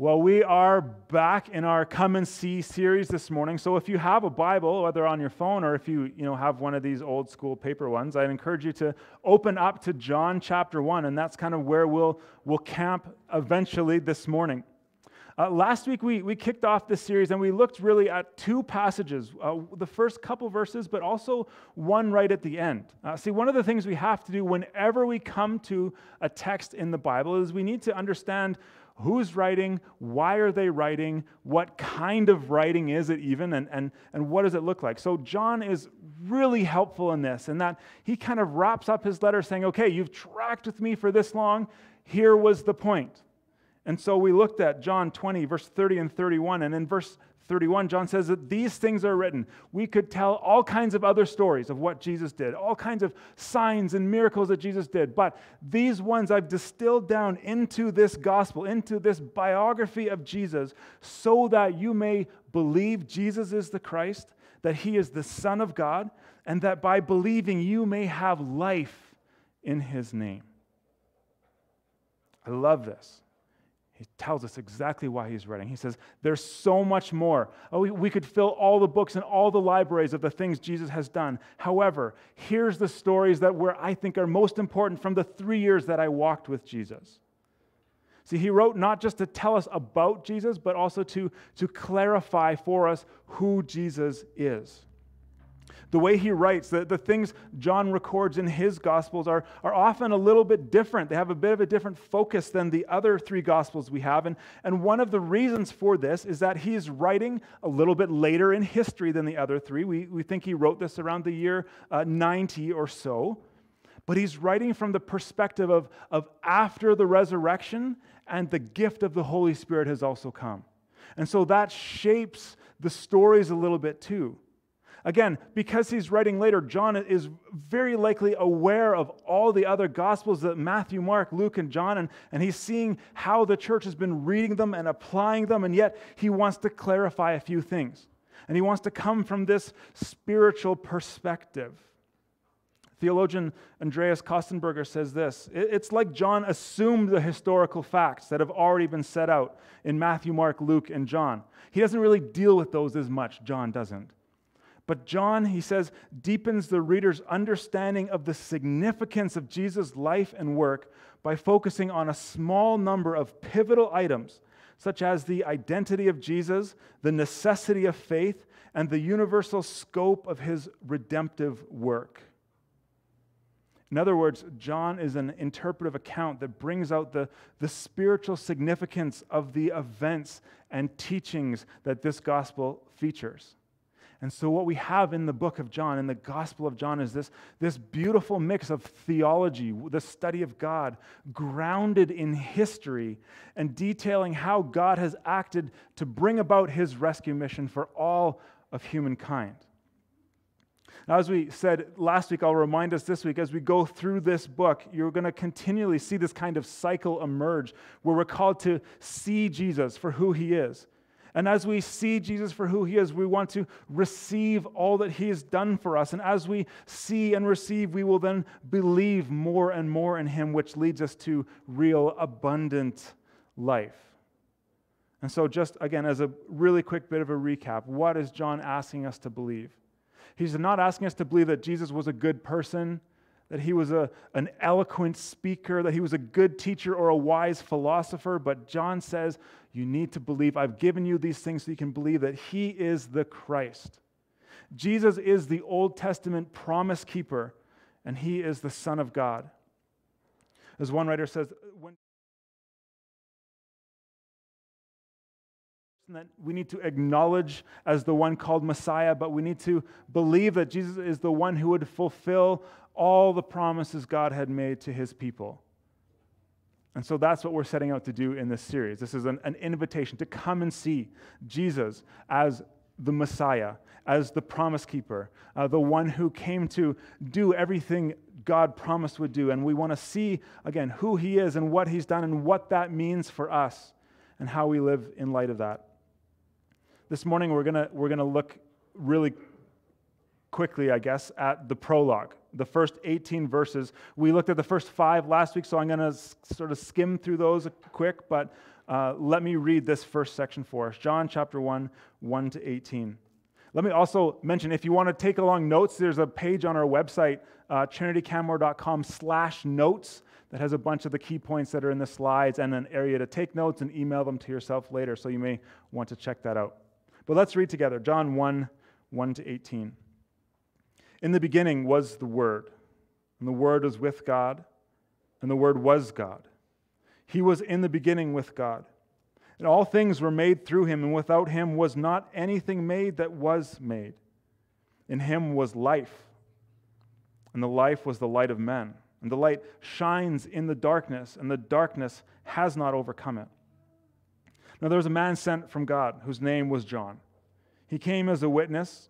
Well, we are back in our Come and See series this morning. So if you have a Bible, whether on your phone or if you, you know, have one of these old school paper ones, I'd encourage you to open up to John chapter 1, and that's kind of where we'll, we'll camp eventually this morning. Uh, last week, we, we kicked off this series and we looked really at two passages uh, the first couple verses, but also one right at the end. Uh, see, one of the things we have to do whenever we come to a text in the Bible is we need to understand who's writing, why are they writing, what kind of writing is it even, and, and, and what does it look like. So, John is really helpful in this, in that he kind of wraps up his letter saying, Okay, you've tracked with me for this long, here was the point. And so we looked at John 20, verse 30 and 31, and in verse 31, John says that these things are written. We could tell all kinds of other stories of what Jesus did, all kinds of signs and miracles that Jesus did. But these ones I've distilled down into this gospel, into this biography of Jesus, so that you may believe Jesus is the Christ, that he is the Son of God, and that by believing you may have life in his name. I love this. He tells us exactly why he's writing. He says, There's so much more. Oh, we, could fill all the books and all the libraries of the things Jesus has done. However, here's the stories that were, I think, are most important from the three years that I walked with Jesus. See, he wrote not just to tell us about Jesus, but also to, to clarify for us who Jesus is. The way he writes, the, the things John records in his Gospels are, are often a little bit different. They have a bit of a different focus than the other three Gospels we have. And, and one of the reasons for this is that he's writing a little bit later in history than the other three. We, we think he wrote this around the year uh, 90 or so. But he's writing from the perspective of, of after the resurrection and the gift of the Holy Spirit has also come. And so that shapes the stories a little bit too. Again, because he's writing later, John is very likely aware of all the other gospels that Matthew, Mark, Luke, and John, and, and he's seeing how the church has been reading them and applying them, and yet he wants to clarify a few things. And he wants to come from this spiritual perspective. Theologian Andreas Kostenberger says this It's like John assumed the historical facts that have already been set out in Matthew, Mark, Luke, and John. He doesn't really deal with those as much, John doesn't. But John, he says, deepens the reader's understanding of the significance of Jesus' life and work by focusing on a small number of pivotal items, such as the identity of Jesus, the necessity of faith, and the universal scope of his redemptive work. In other words, John is an interpretive account that brings out the, the spiritual significance of the events and teachings that this gospel features. And so, what we have in the book of John, in the Gospel of John, is this, this beautiful mix of theology, the study of God, grounded in history, and detailing how God has acted to bring about his rescue mission for all of humankind. Now, as we said last week, I'll remind us this week as we go through this book, you're going to continually see this kind of cycle emerge where we're called to see Jesus for who he is and as we see Jesus for who he is, we want to receive all that he has done for us. And as we see and receive, we will then believe more and more in him, which leads us to real abundant life. And so, just again, as a really quick bit of a recap, what is John asking us to believe? He's not asking us to believe that Jesus was a good person, that he was a, an eloquent speaker, that he was a good teacher or a wise philosopher, but John says you need to believe. I've given you these things so you can believe that he is the Christ. Jesus is the Old Testament promise keeper, and he is the Son of God. As one writer says, when that we need to acknowledge as the one called Messiah, but we need to believe that Jesus is the one who would fulfill all the promises God had made to his people. And so that's what we're setting out to do in this series. This is an, an invitation to come and see Jesus as the Messiah, as the promise keeper, uh, the one who came to do everything God promised would do. And we want to see, again, who he is and what he's done and what that means for us and how we live in light of that. This morning, we're going we're going to look really quickly, I guess, at the prologue, the first 18 verses. We looked at the first five last week, so I'm going to sort of skim through those quick, but uh, let me read this first section for us John chapter 1, 1 to 18. Let me also mention if you want to take along notes, there's a page on our website, uh, trinitycanmore.com slash notes, that has a bunch of the key points that are in the slides and an area to take notes and email them to yourself later. So you may want to check that out. But let's read together John 1 1 to 18. In the beginning was the Word, and the Word was with God, and the Word was God. He was in the beginning with God. And all things were made through him, and without him was not anything made that was made. In him was life, and the life was the light of men. And the light shines in the darkness, and the darkness has not overcome it. Now there was a man sent from God whose name was John. He came as a witness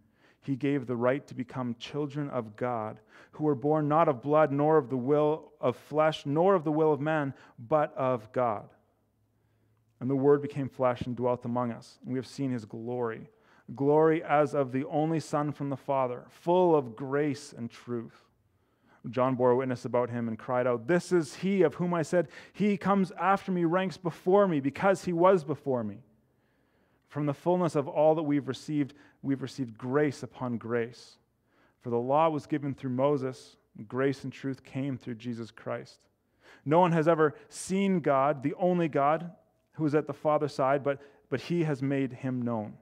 he gave the right to become children of God, who were born not of blood, nor of the will of flesh, nor of the will of man, but of God. And the Word became flesh and dwelt among us. And we have seen his glory glory as of the only Son from the Father, full of grace and truth. John bore witness about him and cried out, This is he of whom I said, He comes after me, ranks before me, because he was before me. From the fullness of all that we've received, we've received grace upon grace. For the law was given through Moses, grace and truth came through Jesus Christ. No one has ever seen God, the only God, who is at the Father's side, but, but he has made him known.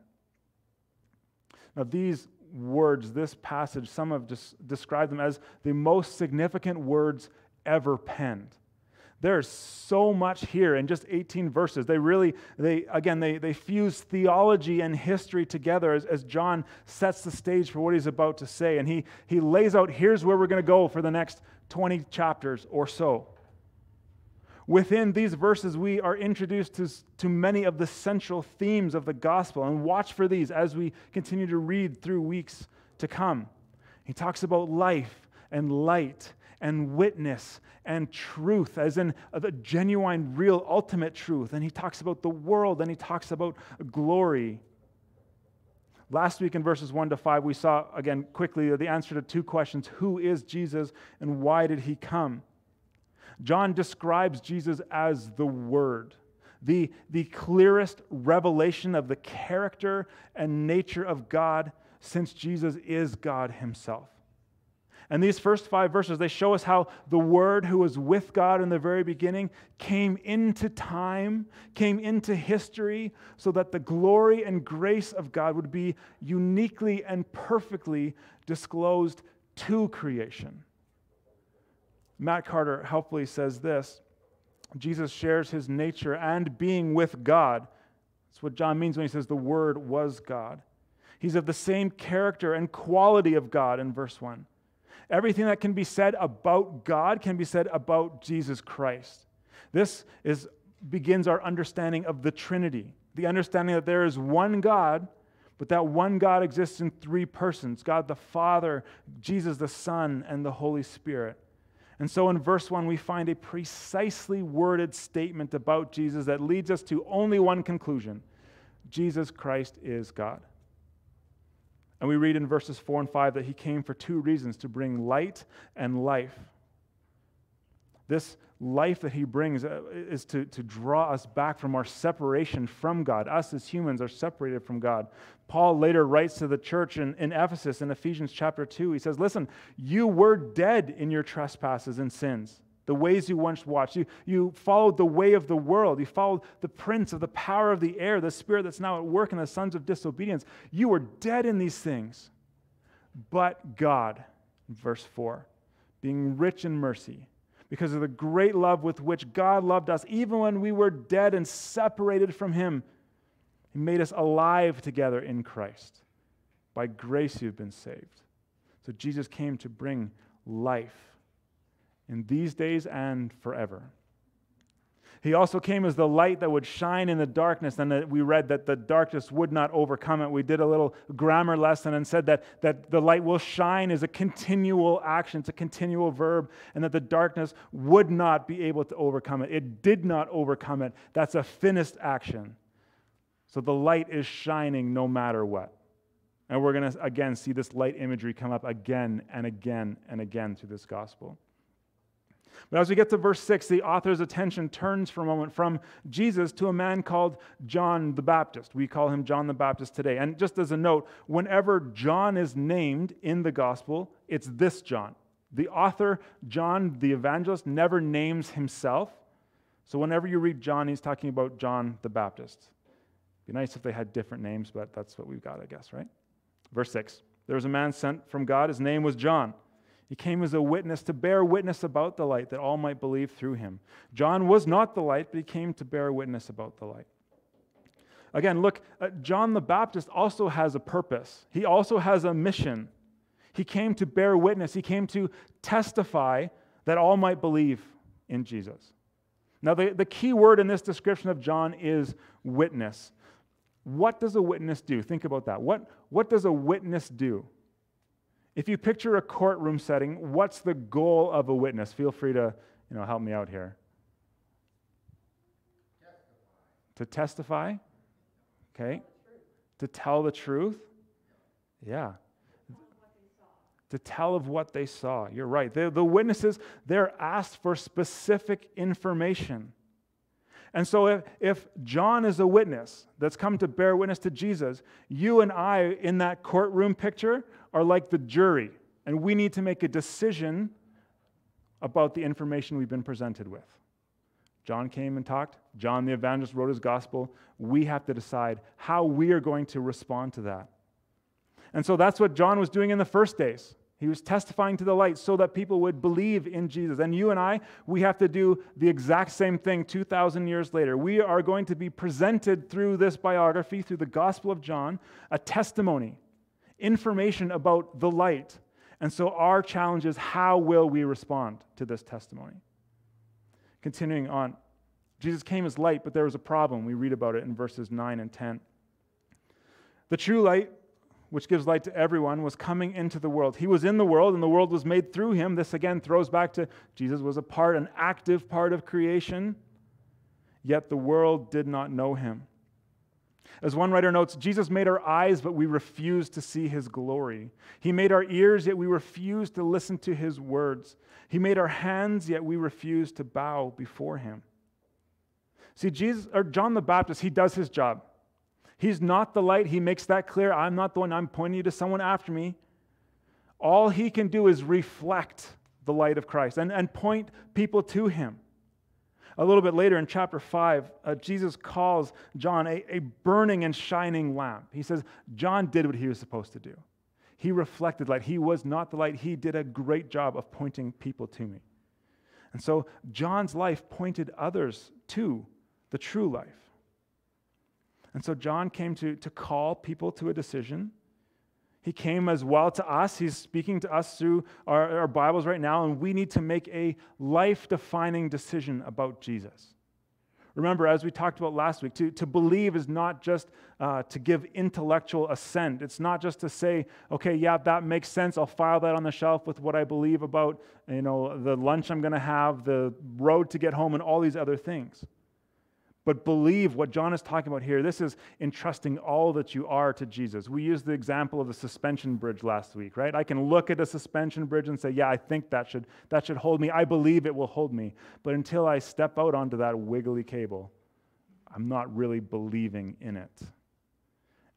Now, these words, this passage, some have described them as the most significant words ever penned. There's so much here in just 18 verses. They really, they again, they, they fuse theology and history together as, as John sets the stage for what he's about to say. And he, he lays out here's where we're going to go for the next 20 chapters or so. Within these verses, we are introduced to, to many of the central themes of the gospel. And watch for these as we continue to read through weeks to come. He talks about life and light and witness and truth, as in the genuine, real, ultimate truth. And he talks about the world and he talks about glory. Last week in verses 1 to 5, we saw again quickly the answer to two questions Who is Jesus and why did he come? John describes Jesus as the Word, the, the clearest revelation of the character and nature of God since Jesus is God Himself. And these first five verses, they show us how the Word who was with God in the very beginning came into time, came into history, so that the glory and grace of God would be uniquely and perfectly disclosed to creation. Matt Carter helpfully says this Jesus shares his nature and being with God. That's what John means when he says the Word was God. He's of the same character and quality of God in verse 1. Everything that can be said about God can be said about Jesus Christ. This is, begins our understanding of the Trinity, the understanding that there is one God, but that one God exists in three persons God the Father, Jesus the Son, and the Holy Spirit. And so in verse 1, we find a precisely worded statement about Jesus that leads us to only one conclusion Jesus Christ is God. And we read in verses 4 and 5 that he came for two reasons to bring light and life. This life that he brings uh, is to, to draw us back from our separation from God. Us as humans are separated from God. Paul later writes to the church in, in Ephesus in Ephesians chapter 2. He says, Listen, you were dead in your trespasses and sins, the ways you once watched. You, you followed the way of the world. You followed the prince of the power of the air, the spirit that's now at work in the sons of disobedience. You were dead in these things. But God, verse 4, being rich in mercy, because of the great love with which God loved us, even when we were dead and separated from Him. He made us alive together in Christ. By grace, you've been saved. So Jesus came to bring life in these days and forever. He also came as the light that would shine in the darkness, and we read that the darkness would not overcome it. We did a little grammar lesson and said that, that the light will shine is a continual action, it's a continual verb, and that the darkness would not be able to overcome it. It did not overcome it. That's a finished action. So the light is shining no matter what. And we're going to, again, see this light imagery come up again and again and again through this gospel. But as we get to verse 6, the author's attention turns for a moment from Jesus to a man called John the Baptist. We call him John the Baptist today. And just as a note, whenever John is named in the gospel, it's this John. The author, John the evangelist, never names himself. So whenever you read John, he's talking about John the Baptist. It'd Be nice if they had different names, but that's what we've got, I guess, right? Verse 6 There was a man sent from God. His name was John. He came as a witness to bear witness about the light that all might believe through him. John was not the light, but he came to bear witness about the light. Again, look, uh, John the Baptist also has a purpose, he also has a mission. He came to bear witness, he came to testify that all might believe in Jesus. Now, the, the key word in this description of John is witness. What does a witness do? Think about that. What, what does a witness do? If you picture a courtroom setting, what's the goal of a witness? Feel free to you know, help me out here. Testify. To testify? Okay. To tell the truth? Yeah. To tell of what they saw. You're right. The, the witnesses, they're asked for specific information. And so, if, if John is a witness that's come to bear witness to Jesus, you and I in that courtroom picture are like the jury, and we need to make a decision about the information we've been presented with. John came and talked. John the evangelist wrote his gospel. We have to decide how we are going to respond to that. And so that's what John was doing in the first days. He was testifying to the light so that people would believe in Jesus. And you and I, we have to do the exact same thing 2,000 years later. We are going to be presented through this biography, through the Gospel of John, a testimony, information about the light. And so our challenge is how will we respond to this testimony? Continuing on, Jesus came as light, but there was a problem. We read about it in verses 9 and 10. The true light which gives light to everyone, was coming into the world. He was in the world, and the world was made through him. This again throws back to Jesus was a part, an active part of creation, yet the world did not know him. As one writer notes, Jesus made our eyes, but we refused to see his glory. He made our ears, yet we refused to listen to his words. He made our hands, yet we refused to bow before him. See, Jesus or John the Baptist, he does his job. He's not the light. He makes that clear. I'm not the one. I'm pointing you to someone after me. All he can do is reflect the light of Christ and, and point people to him. A little bit later in chapter 5, uh, Jesus calls John a, a burning and shining lamp. He says, John did what he was supposed to do. He reflected light. He was not the light. He did a great job of pointing people to me. And so John's life pointed others to the true life. And so John came to, to call people to a decision. He came as well to us. He's speaking to us through our, our Bibles right now, and we need to make a life defining decision about Jesus. Remember, as we talked about last week, to, to believe is not just uh, to give intellectual assent. It's not just to say, okay, yeah, that makes sense. I'll file that on the shelf with what I believe about, you know, the lunch I'm going to have, the road to get home, and all these other things. But believe what John is talking about here. This is entrusting all that you are to Jesus. We used the example of the suspension bridge last week, right? I can look at a suspension bridge and say, yeah, I think that should, that should hold me. I believe it will hold me. But until I step out onto that wiggly cable, I'm not really believing in it.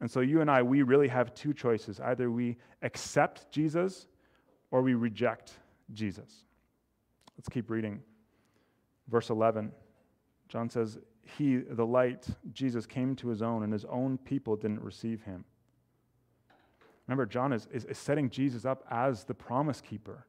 And so you and I, we really have two choices. Either we accept Jesus or we reject Jesus. Let's keep reading. Verse 11. John says, he, the light, Jesus, came to his own, and his own people didn't receive him. Remember, John is, is, is setting Jesus up as the promise keeper,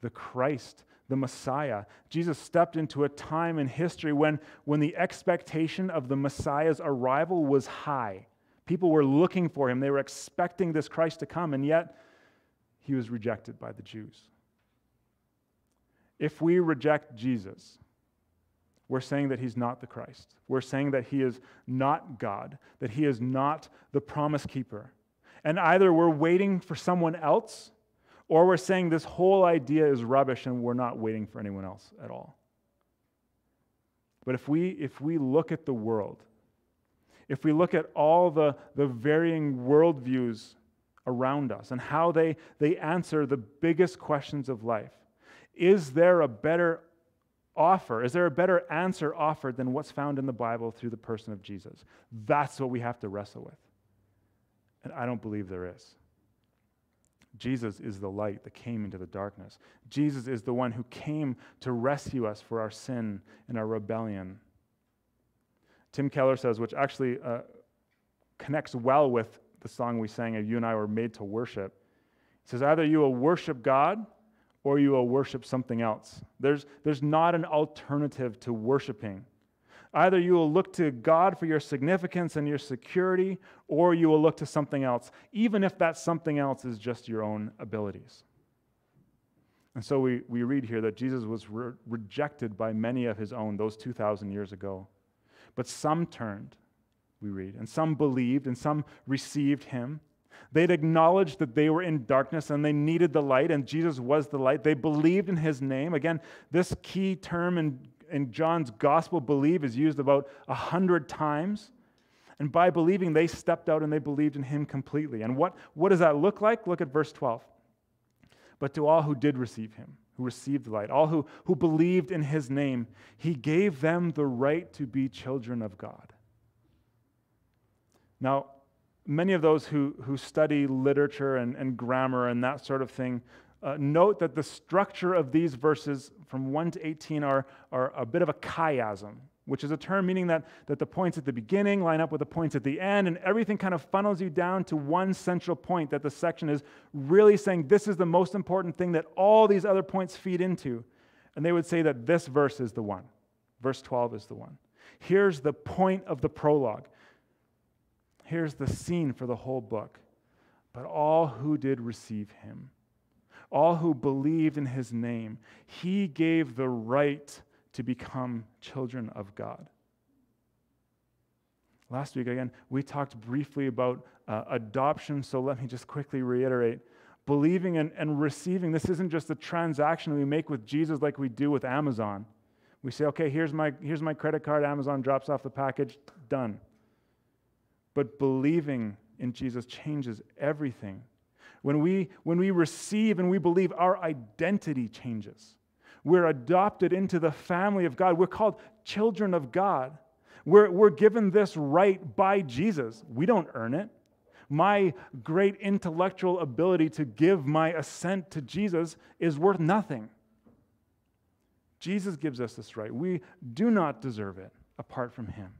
the Christ, the Messiah. Jesus stepped into a time in history when, when the expectation of the Messiah's arrival was high. People were looking for him, they were expecting this Christ to come, and yet he was rejected by the Jews. If we reject Jesus, we're saying that he's not the Christ. We're saying that he is not God, that he is not the promise keeper. And either we're waiting for someone else or we're saying this whole idea is rubbish and we're not waiting for anyone else at all. But if we, if we look at the world, if we look at all the, the varying worldviews around us and how they, they answer the biggest questions of life, is there a better offer? Is there a better answer offered than what's found in the Bible through the person of Jesus? That's what we have to wrestle with. And I don't believe there is. Jesus is the light that came into the darkness. Jesus is the one who came to rescue us for our sin and our rebellion. Tim Keller says, which actually uh, connects well with the song we sang of You and I Were Made to Worship. He says, either you will worship God or you will worship something else. There's, there's not an alternative to worshiping. Either you will look to God for your significance and your security, or you will look to something else, even if that something else is just your own abilities. And so we, we read here that Jesus was re- rejected by many of his own those 2,000 years ago. But some turned, we read, and some believed, and some received him. They'd acknowledged that they were in darkness and they needed the light, and Jesus was the light. They believed in his name. Again, this key term in, in John's gospel, believe, is used about a hundred times. And by believing, they stepped out and they believed in him completely. And what, what does that look like? Look at verse 12. But to all who did receive him, who received the light, all who, who believed in his name, he gave them the right to be children of God. Now, many of those who, who study literature and, and grammar and that sort of thing uh, note that the structure of these verses from 1 to 18 are, are a bit of a chiasm, which is a term meaning that, that the points at the beginning line up with the points at the end, and everything kind of funnels you down to one central point that the section is really saying this is the most important thing that all these other points feed into. And they would say that this verse is the one. Verse 12 is the one. Here's the point of the prologue. Here's the scene for the whole book. But all who did receive him, all who believed in his name, he gave the right to become children of God. Last week, again, we talked briefly about uh, adoption, so let me just quickly reiterate. Believing and, and receiving, this isn't just a transaction we make with Jesus like we do with Amazon. We say, okay, here's my, here's my credit card, Amazon drops off the package, done. But believing in Jesus changes everything. When we, when we receive and we believe, our identity changes. We're adopted into the family of God. We're called children of God. We're, we're given this right by Jesus. We don't earn it. My great intellectual ability to give my assent to Jesus is worth nothing. Jesus gives us this right. We do not deserve it apart from Him.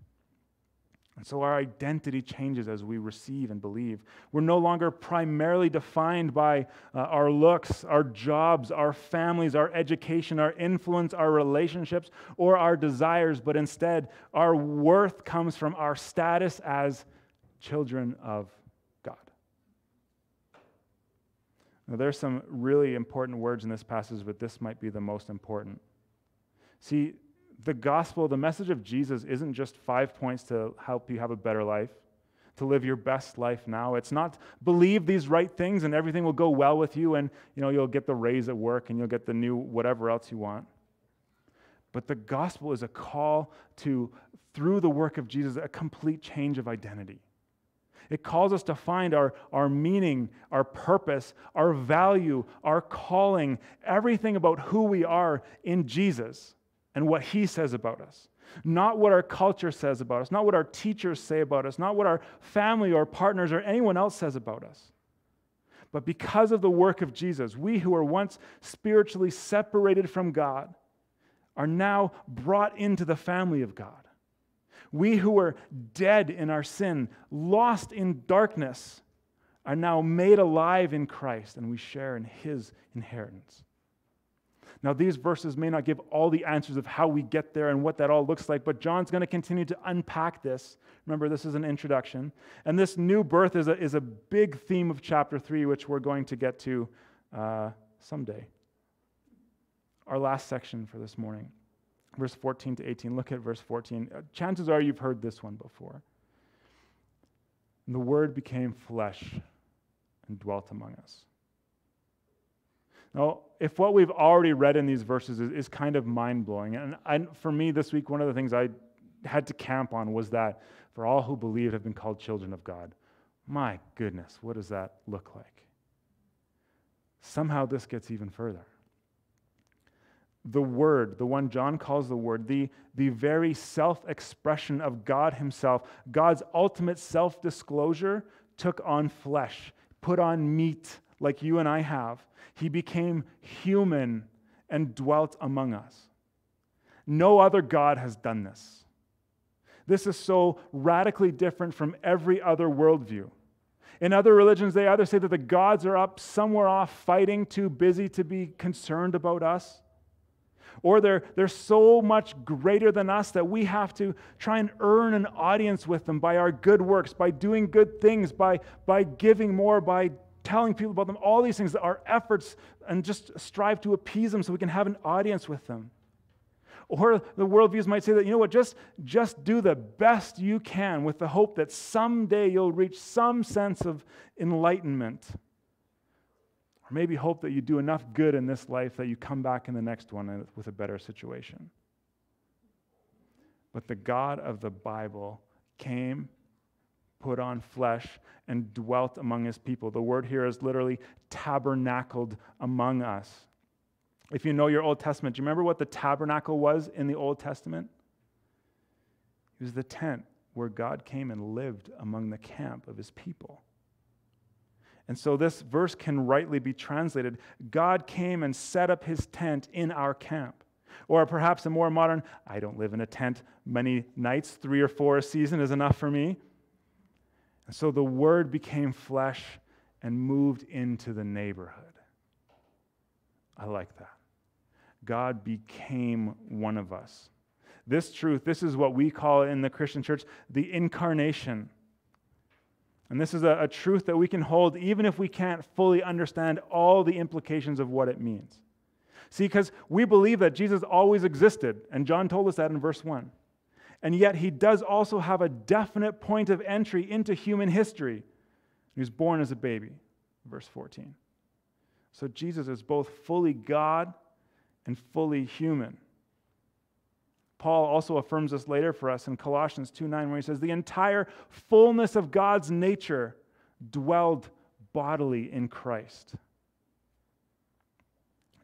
And so our identity changes as we receive and believe. We're no longer primarily defined by uh, our looks, our jobs, our families, our education, our influence, our relationships, or our desires, but instead our worth comes from our status as children of God. Now, there's some really important words in this passage, but this might be the most important. See, the gospel, the message of Jesus, isn't just five points to help you have a better life, to live your best life now. It's not believe these right things and everything will go well with you and you know you'll get the raise at work and you'll get the new whatever else you want. But the gospel is a call to, through the work of Jesus, a complete change of identity. It calls us to find our, our meaning, our purpose, our value, our calling, everything about who we are in Jesus and what He says about us. Not what our culture says about us, not what our teachers say about us, not what our family or partners or anyone else says about us. But because of the work of Jesus, we who were once spiritually separated from God are now brought into the family of God. We who were dead in our sin, lost in darkness, are now made alive in Christ, and we share in His inheritance. Now, these verses may not give all the answers of how we get there and what that all looks like, but John's going to continue to unpack this. Remember, this is an introduction. And this new birth is a, is a big theme of chapter 3, which we're going to get to uh, someday. our last section for this morning, verse 14 to 18. Look at verse 14. Uh, chances are you've heard this one before. And the Word became flesh and dwelt among us. Now, if what we've already read in these verses is, is kind of mind blowing, and for me this week, one of the things I had to camp on was that for all who believe have been called children of God. My goodness, what does that look like? Somehow this gets even further. The Word, the one John calls the Word, the, the very self expression of God Himself, God's ultimate self disclosure, took on flesh, put on meat like you and I have. He became human and dwelt among us. No other God has done this. This is so radically different from every other worldview. In other religions, they either say that the gods are up somewhere off fighting, too busy to be concerned about us, or they're, they're so much greater than us that we have to try and earn an audience with them by our good works, by doing good things, by, by giving more, by telling people about them, all these things, our efforts, and just strive to appease them so we can have an audience with them. Or the worldviews might say that, you know what, just, just do the best you can with the hope that someday you'll reach some sense of enlightenment. Or maybe hope that you do enough good in this life that you come back in the next one with a better situation. But the God of the Bible came, put on flesh, and dwelt among his people. The word here is literally tabernacled among us. If you know your Old Testament, do you remember what the tabernacle was in the Old Testament? It was the tent where God came and lived among the camp of his people. And so this verse can rightly be translated God came and set up his tent in our camp. Or perhaps a more modern, I don't live in a tent many nights, three or four a season is enough for me. And so the word became flesh and moved into the neighborhood. I like that. God became one of us. This truth, this is what we call in the Christian church the incarnation. And this is a, a, truth that we can hold even if we can't fully understand all the implications of what it means. See, because we believe that Jesus always existed, and John told us that in verse 1. And yet he does also have a definite point of entry into human history. He was born as a baby, verse 14. So Jesus is both fully God and fully human. Paul also affirms this later for us in Colossians 2 9, where he says, The entire fullness of God's nature dwelled bodily in Christ.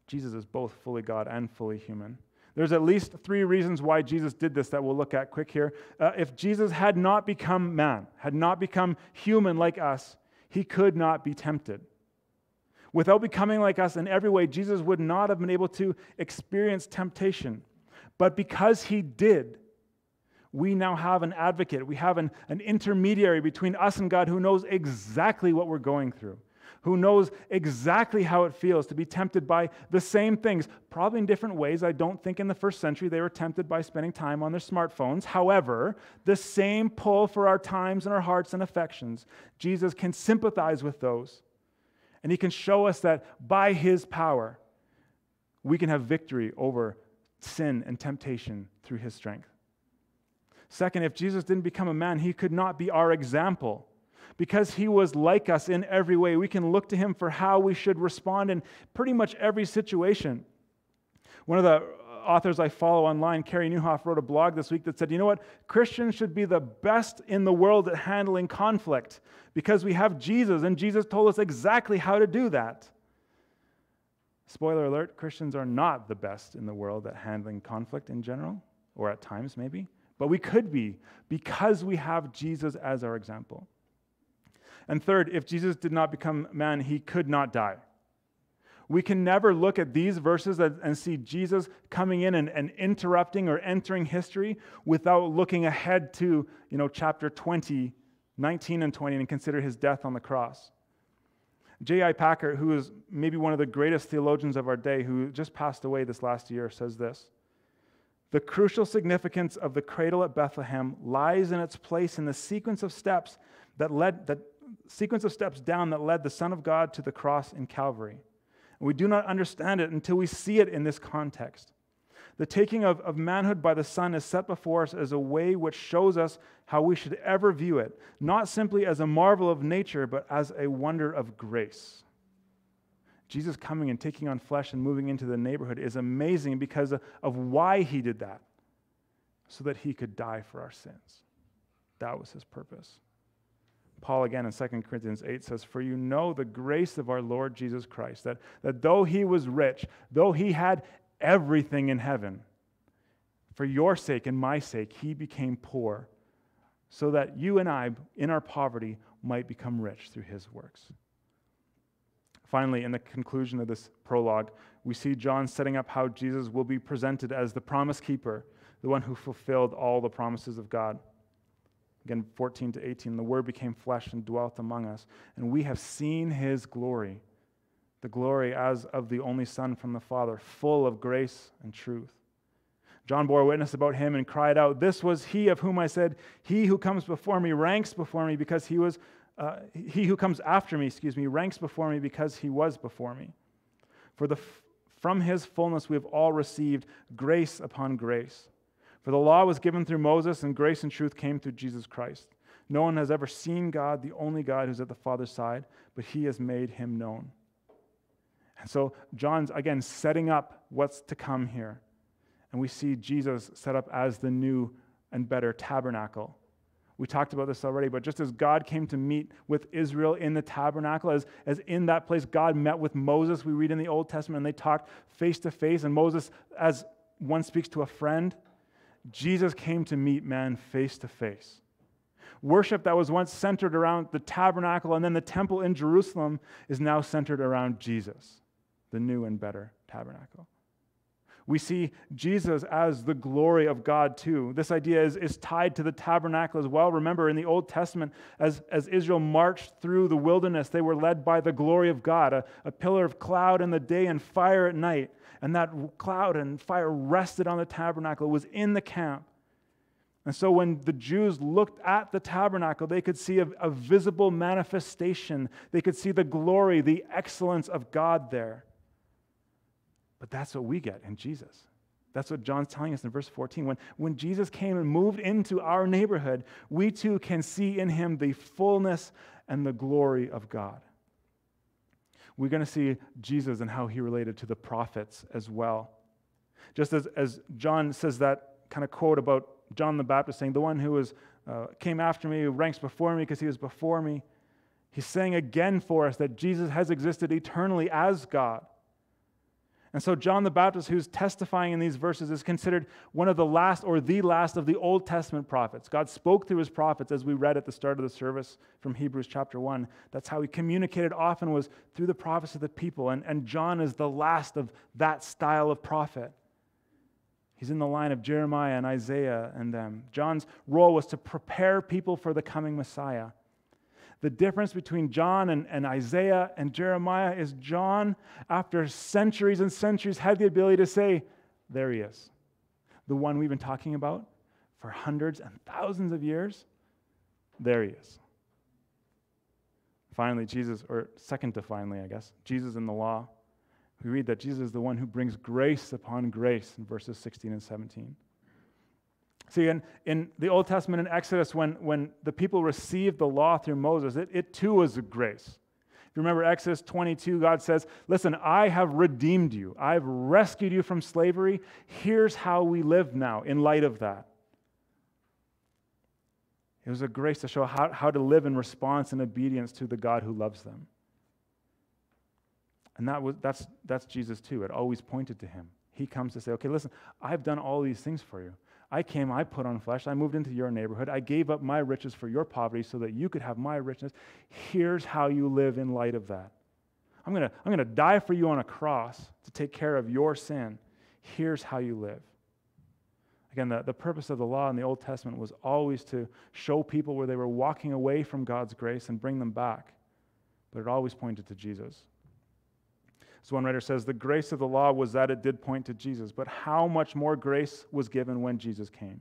Jesus is both fully God and fully human. There's at least three reasons why Jesus did this that we'll look at quick here. Uh, if Jesus had not become man, had not become human like us, he could not be tempted. Without becoming like us in every way, Jesus would not have been able to experience temptation. But because he did, we now have an advocate. We have an, an intermediary between us and God who knows exactly what we're going through, who knows exactly how it feels to be tempted by the same things, probably in different ways. I don't think in the first century they were tempted by spending time on their smartphones. However, the same pull for our times and our hearts and affections, Jesus can sympathize with those and he can show us that by his power, we can have victory over sin and temptation through his strength. Second, if Jesus didn't become a man, he could not be our example. Because he was like us in every way, we can look to him for how we should respond in pretty much every situation. One of the authors I follow online, Carey Nieuwhof, wrote a blog this week that said, you know what? Christians should be the best in the world at handling conflict because we have Jesus, and Jesus told us exactly how to do that. Spoiler alert Christians are not the best in the world at handling conflict in general, or at times maybe, but we could be because we have Jesus as our example. And third, if Jesus did not become man, he could not die. We can never look at these verses and see Jesus coming in and, and interrupting or entering history without looking ahead to, you know, chapter 20, 19 and 20, and consider his death on the cross. J.I. Packer, who is maybe one of the greatest theologians of our day, who just passed away this last year, says this The crucial significance of the cradle at Bethlehem lies in its place in the sequence of steps that led that sequence of steps down that led the Son of God to the cross in Calvary. And we do not understand it until we see it in this context. The taking of, of manhood by the Son is set before us as a way which shows us how we should ever view it, not simply as a marvel of nature, but as a wonder of grace. Jesus coming and taking on flesh and moving into the neighborhood is amazing because of why he did that, so that he could die for our sins. That was his purpose. Paul again in 2 Corinthians 8 says, For you know the grace of our Lord Jesus Christ, that, that though he was rich, though he had everything in heaven. For your sake and my sake, he became poor, so that you and I, in our poverty, might become rich through his works. Finally, in the conclusion of this prologue, we see John setting up how Jesus will be presented as the promise keeper, the one who fulfilled all the promises of God. Again, 14 to 18, the Word became flesh and dwelt among us, and we have seen his glory the glory as of the only Son from the Father, full of grace and truth. John bore witness about him and cried out, This was he of whom I said, He who comes before me ranks before me because he was, uh, he who comes after me, excuse me, ranks before me because he was before me. For the, from his fullness we have all received grace upon grace. For the law was given through Moses, and grace and truth came through Jesus Christ. No one has ever seen God, the only God who's at the Father's side, but he has made him known. And so John's, again, setting up what's to come here. And we see Jesus set up as the new and better tabernacle. We talked about this already, but just as God came to meet with Israel in the tabernacle, as, as in that place God met with Moses, we read in the Old Testament, and they talked face to face, and Moses, as one speaks to a friend, Jesus came to meet man face to face. Worship that was once centered around the tabernacle and then the temple in Jerusalem is now centered around Jesus the new and better tabernacle. We see Jesus as the glory of God, too. This idea is, is tied to the tabernacle as well. Remember, in the Old Testament, as, as Israel marched through the wilderness, they were led by the glory of God, a, a pillar of cloud in the day and fire at night. And that cloud and fire rested on the tabernacle, it was in the camp. And so when the Jews looked at the tabernacle, they could see a, a visible manifestation. They could see the glory, the excellence of God there. But that's what we get in Jesus. That's what John's telling us in verse 14. When, when Jesus came and moved into our neighborhood, we too can see in him the fullness and the glory of God. We're going to see Jesus and how he related to the prophets as well. Just as, as John says that kind of quote about John the Baptist saying, The one who was, uh, came after me, ranks before me because he was before me. He's saying again for us that Jesus has existed eternally as God. And so, John the Baptist, who's testifying in these verses, is considered one of the last or the last of the Old Testament prophets. God spoke through his prophets, as we read at the start of the service from Hebrews chapter 1. That's how he communicated often, was through the prophets of the people. And, and John is the last of that style of prophet. He's in the line of Jeremiah and Isaiah and them. John's role was to prepare people for the coming Messiah. The difference between John and, and Isaiah and Jeremiah is John, after centuries and centuries, had the ability to say, There he is. The one we've been talking about for hundreds and thousands of years, there he is. Finally, Jesus, or second to finally, I guess, Jesus in the law. We read that Jesus is the one who brings grace upon grace in verses 16 and 17. See, in, in the Old Testament, in Exodus, when, when the people received the law through Moses, it, it too was a grace. If you remember Exodus 22, God says, Listen, I have redeemed you. I've rescued you from slavery. Here's how we live now in light of that. It was a grace to show how, how to live in response and obedience to the God who loves them. And that was, that's, that's Jesus too. It always pointed to him. He comes to say, Okay, listen, I've done all these things for you. I came, I put on flesh, I moved into your neighborhood, I gave up my riches for your poverty so that you could have my richness. Here's how you live in light of that. I'm going to I'm going to die for you on a cross to take care of your sin. Here's how you live. Again, the, the purpose of the law in the Old Testament was always to show people where they were walking away from God's grace and bring them back. But it always pointed to Jesus. So one writer says, The grace of the law was that it did point to Jesus, but how much more grace was given when Jesus came?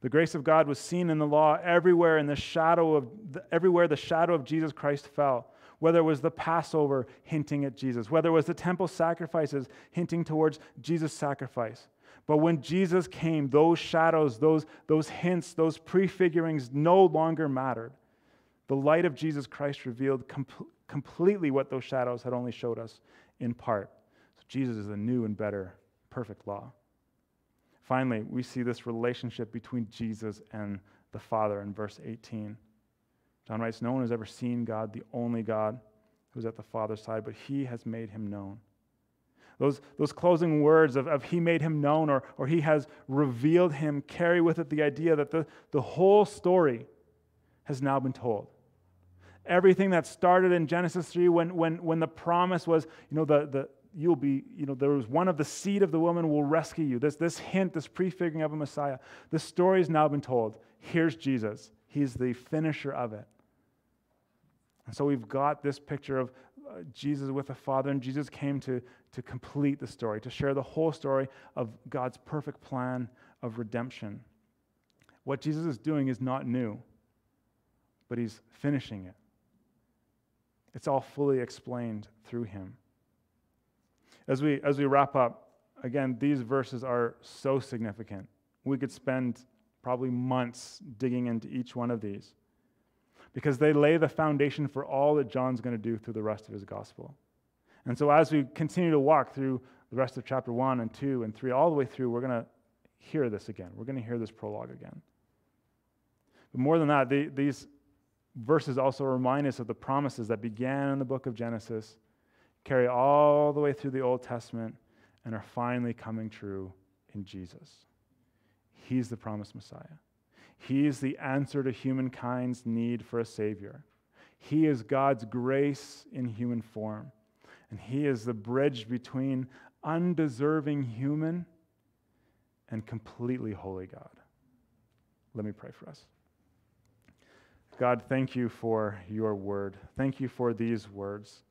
The grace of God was seen in the law everywhere in the shadow of everywhere the shadow of Jesus Christ fell. whether it was the Passover hinting at Jesus, whether it was the temple sacrifices hinting towards Jesus' sacrifice. But when Jesus came, those shadows, those, those hints, those prefigurings no longer mattered. The light of Jesus Christ revealed com- completely what those shadows had only showed us in part. So Jesus is a new and better, perfect law. Finally, we see this relationship between Jesus and the Father in verse 18. John writes, No one has ever seen God, the only God who's at the Father's side, but he has made him known. Those, those closing words of, of he made him known or, or he has revealed him carry with it the idea that the, the whole story has now been told. Everything that started in Genesis 3 when, when, when the promise was, you know, the, the, you'll be, you know, there was one of the seed of the woman will rescue you. This, this hint, this prefiguring of a Messiah. The story has now been told. Here's Jesus. He's the finisher of it. And so we've got this picture of uh, Jesus with the Father, and Jesus came to, to complete the story, to share the whole story of God's perfect plan of redemption. What Jesus is doing is not new, but he's finishing it. It's all fully explained through him. As we, as we wrap up, again, these verses are so significant. We could spend probably months digging into each one of these because they lay the foundation for all that John's going to do through the rest of his gospel. And so, as we continue to walk through the rest of chapter 1 and 2 and 3, all the way through, we're going to hear this again. We're going to hear this prologue again. But more than that, the, these verses also remind us of the promises that began in the book of Genesis, carry all the way through the Old Testament, and are finally coming true in Jesus. He's the promised Messiah. He is the answer to humankind's need for a Savior. He is God's grace in human form. And He is the bridge between undeserving human and completely holy God. Let me pray for us. God, thank you for your word. Thank you for these words.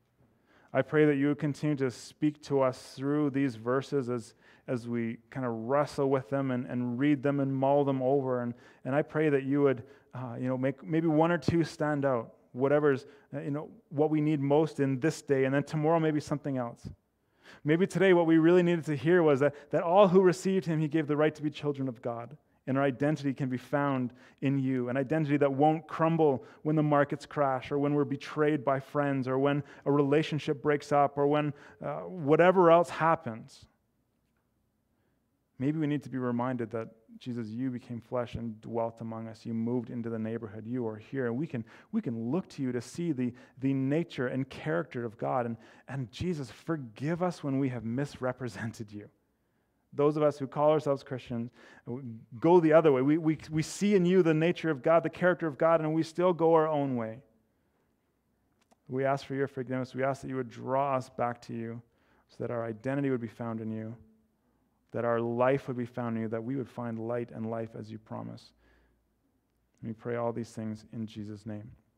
I pray that you would continue to speak to us through these verses as, as we kind of wrestle with them and, and read them and mull them over. And, and I pray that you would, uh, you know, make maybe one or two stand out, whatever's, uh, you know, what we need most in this day. And then tomorrow, maybe something else. Maybe today, what we really needed to hear was that, that all who received him, he gave the right to be children of God and our identity can be found in you an identity that won't crumble when the markets crash or when we're betrayed by friends or when a relationship breaks up or when uh, whatever else happens. Maybe we need to be reminded that Jesus, you became flesh and dwelt among us. You moved into the neighborhood. You are here. And we can, we can look to you to see the, the nature and character of God. And, and Jesus, forgive us when we have misrepresented you those of us who call ourselves Christians go the other way. We, we, we see in you the nature of God, the character of God, and we still go our own way. We ask for your forgiveness. We ask that you would draw us back to you so that our identity would be found in you, that our life would be found in you, that we would find light and life as you promise. we pray all these things in Jesus' name.